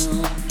Oh.